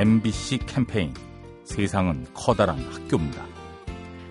MBC 캠페인 세상은 커다란 학교입니다.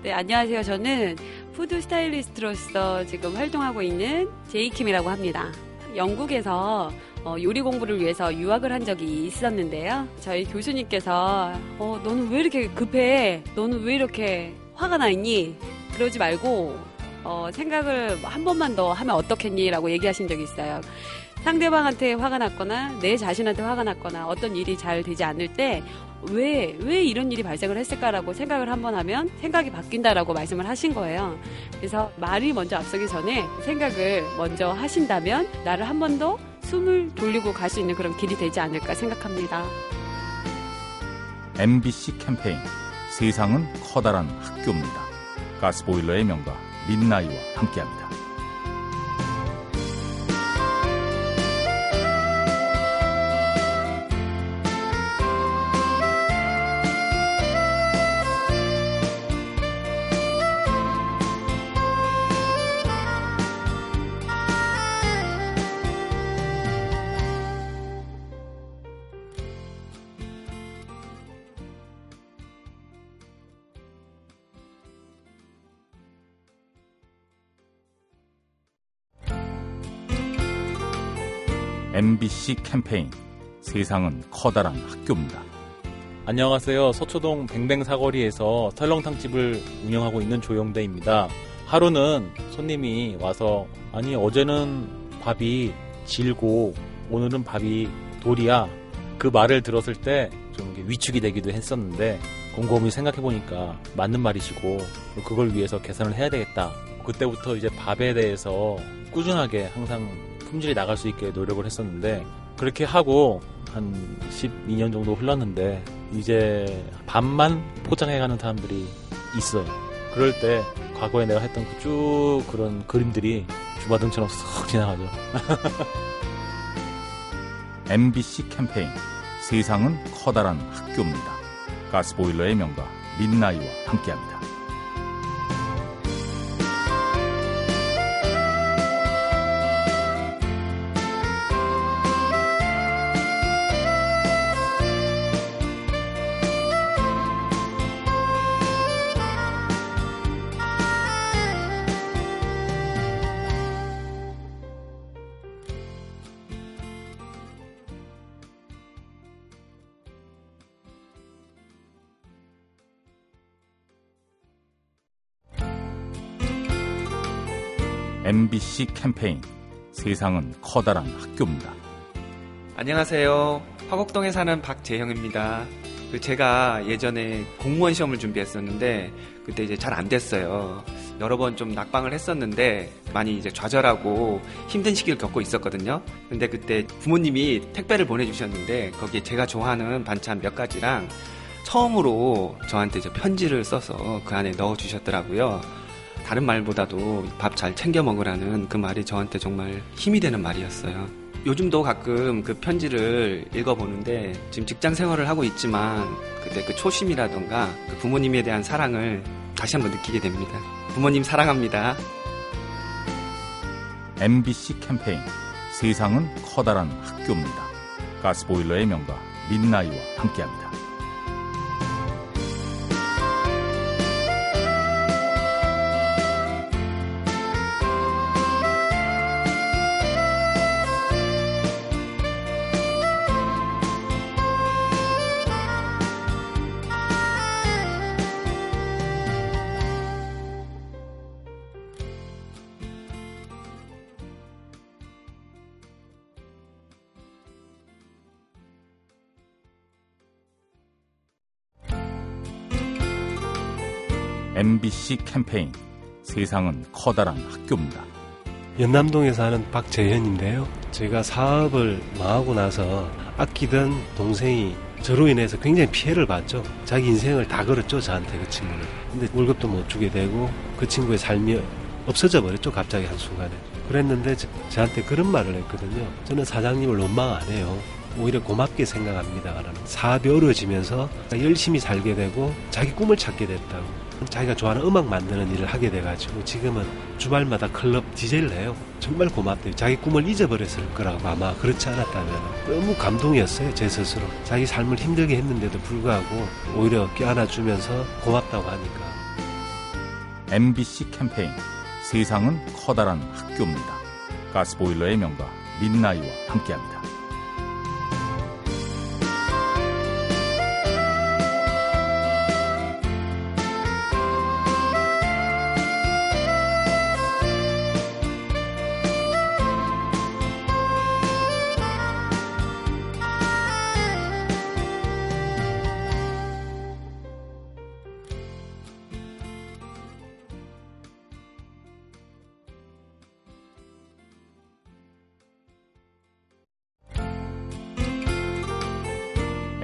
네, 안녕하세요. 저는 푸드 스타일리스트로서 지금 활동하고 있는 제이킴이라고 합니다. 영국에서 어, 요리 공부를 위해서 유학을 한 적이 있었는데요. 저희 교수님께서 어, 너는 왜 이렇게 급해? 너는 왜 이렇게 화가 나 있니? 그러지 말고 어, 생각을 한 번만 더 하면 어떻겠니? 라고 얘기하신 적이 있어요. 상대방한테 화가 났거나 내 자신한테 화가 났거나 어떤 일이 잘 되지 않을 때 왜, 왜 이런 일이 발생을 했을까라고 생각을 한번 하면 생각이 바뀐다라고 말씀을 하신 거예요. 그래서 말이 먼저 앞서기 전에 생각을 먼저 하신다면 나를 한 번 더 숨을 돌리고 갈 수 있는 그런 길이 되지 않을까 생각합니다. MBC 캠페인 세상은 커다란 학교입니다. 가스보일러의 명가 민나이와 함께합니다. MBC 캠페인 세상은 커다란 학교입니다. 안녕하세요. 서초동 뱅뱅 사거리에서 설렁탕 집을 운영하고 있는 조영대입니다. 하루는 손님이 와서 아니 어제는 밥이 질고 오늘은 밥이 돌이야. 그 말을 들었을 때 좀 위축이 되기도 했었는데 곰곰이 생각해 보니까 맞는 말이시고 그걸 위해서 개선을 해야 되겠다. 그때부터 이제 밥에 대해서 꾸준하게 항상 품질이 나갈 수 있게 노력을 했었는데 그렇게 하고 한 12년 정도 흘렀는데 이제 밥만 포장해가는 사람들이 있어요. 그럴 때 과거에 내가 했던 그 쭉 그런 그림들이 주마등처럼 쏙 지나가죠. MBC 캠페인 세상은 커다란 학교입니다. 가스보일러의 명가 민나이와 함께합니다. MBC 캠페인 세상은 커다란 학교입니다. 안녕하세요. 화곡동에 사는 박재형입니다. 그 제가 예전에 공무원 시험을 준비했었는데 그때 이제 잘 안 됐어요. 여러 번 좀 낙방을 했었는데 많이 이제 좌절하고 힘든 시기를 겪고 있었거든요. 근데 그때 부모님이 택배를 보내주셨는데 거기에 제가 좋아하는 반찬 몇 가지랑 처음으로 저한테 이제 편지를 써서 그 안에 넣어주셨더라고요. 다른 말보다도 밥 잘 챙겨 먹으라는 그 말이 저한테 정말 힘이 되는 말이었어요. 요즘도 가끔 그 편지를 읽어보는데 지금 직장 생활을 하고 있지만 그때 그 초심이라던가 그 부모님에 대한 사랑을 다시 한번 느끼게 됩니다. 부모님 사랑합니다. MBC 캠페인 세상은 커다란 학교입니다. 가스보일러의 명가 민나이와 함께합니다. MBC 캠페인 세상은 커다란 학교입니다. 연남동에 사는 박재현인데요. 제가 사업을 망하고 나서 아끼던 동생이 저로 인해서 굉장히 피해를 봤죠. 자기 인생을 다 걸었죠, 저한테 그 친구는. 근데 월급도 못 주게 되고 그 친구의 삶이 없어져 버렸죠, 갑자기 한순간에. 그랬는데 저, 저한테 그런 말을 했거든요. 저는 사장님을 원망 안 해요. 오히려 고맙게 생각합니다. 사업이 어려워지면서 열심히 살게 되고 자기 꿈을 찾게 됐다고. 자기가 좋아하는 음악 만드는 일을 하게 돼가지고 지금은 주말마다 클럽 DJ를 해요. 정말 고맙대요. 자기 꿈을 잊어버렸을 거라고 아마 그렇지 않았다면 너무 감동이었어요. 제 스스로. 자기 삶을 힘들게 했는데도 불구하고 오히려 껴안아주면서 고맙다고 하니까. MBC 캠페인 세상은 커다란 학교입니다. 가스보일러의 명가 민나이와 함께합니다.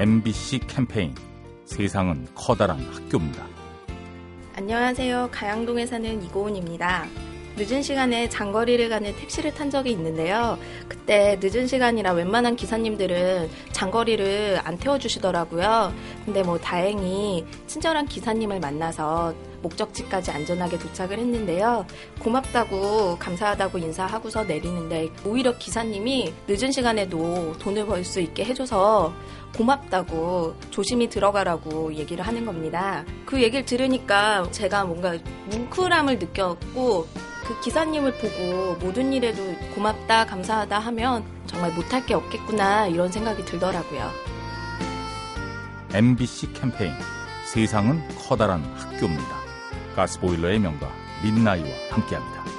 MBC 캠페인 세상은 커다란 학교입니다. 안녕하세요. 가양동에 사는 이고은입니다. 늦은 시간에 장거리를 가는 택시를 탄 적이 있는데요. 그때 늦은 시간이라 웬만한 기사님들은 장거리를 안 태워주시더라고요. 근데 뭐 다행히 친절한 기사님을 만나서 목적지까지 안전하게 도착을 했는데요. 고맙다고 감사하다고 인사하고서 내리는데 오히려 기사님이 늦은 시간에도 돈을 벌 수 있게 해줘서 고맙다고 조심히 들어가라고 얘기를 하는 겁니다. 그 얘기를 들으니까 제가 뭔가 뭉클함을 느꼈고 그 기사님을 보고 모든 일에도 고맙다, 감사하다 하면 정말 못할 게 없겠구나 이런 생각이 들더라고요. MBC 캠페인 세상은 커다란 학교입니다. 가스보일러의 명가 민나이와 함께합니다.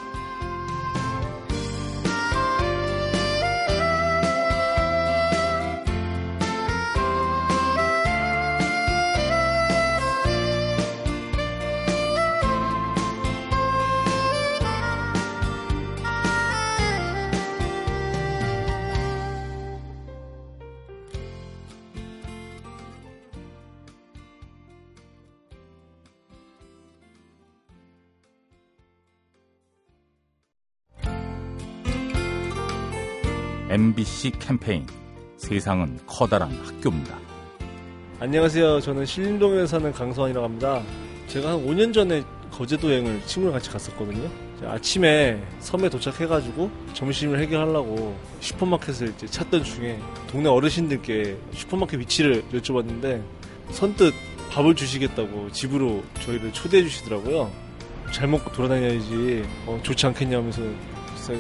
MBC 캠페인 세상은 커다란 학교입니다. 안녕하세요. 저는 신림동에 사는 강서원이라고 합니다. 제가 한 5년 전에 거제도 여행을 친구랑 같이 갔었거든요. 아침에 섬에 도착해가지고 점심을 해결하려고 슈퍼마켓을 이제 찾던 중에 동네 어르신들께 슈퍼마켓 위치를 여쭤봤는데 선뜻 밥을 주시겠다고 집으로 저희를 초대해 주시더라고요. 잘 먹고 돌아다녀야지 어, 좋지 않겠냐면서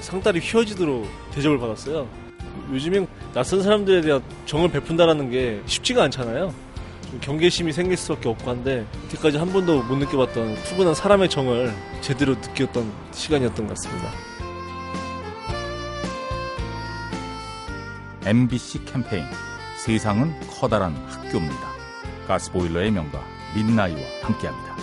상다리 휘어지도록 대접을 받았어요. 요즘엔 낯선 사람들에 대한 정을 베푼다라는 게 쉽지가 않잖아요. 경계심이 생길 수밖에 없고 한데 이때까지 한 번도 못 느껴봤던 푸근한 사람의 정을 제대로 느꼈던 시간이었던 것 같습니다. MBC 캠페인 세상은 커다란 학교입니다. 가스보일러의 명가 민나이와 함께합니다.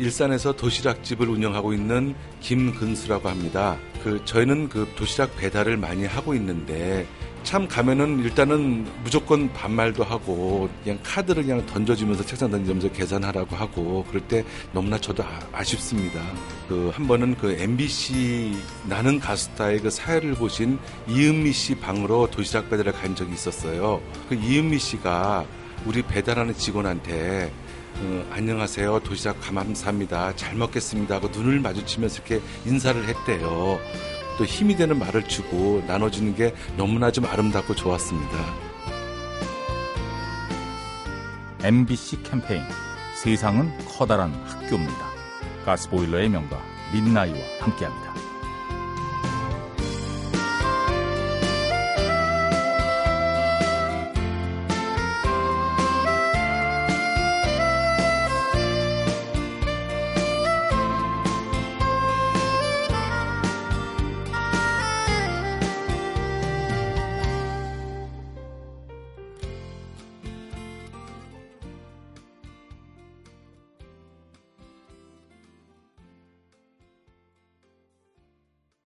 일산에서 도시락집을 운영하고 있는 김근수라고 합니다. 그 저희는 그 도시락 배달을 많이 하고 있는데 참 가면은 일단은 무조건 반말도 하고 그냥 카드를 그냥 던져주면서 책상 던지면서 계산하라고 하고 그럴 때 너무나 저도 아, 쉽습니다 그 한 번은 그 MBC 나는 가수다의 그 사회를 보신 이은미 씨 방으로 도시락 배달을 간 적이 있었어요. 그 이은미 씨가 우리 배달하는 직원한테 어, 안녕하세요 도시락 감사합니다 잘 먹겠습니다 하고 눈을 마주치면서 이렇게 인사를 했대요. 또 힘이 되는 말을 주고 나눠주는 게 너무나 좀 아름답고 좋았습니다. MBC 캠페인 세상은 커다란 학교입니다. 가스보일러의 명가 민나이와 함께합니다.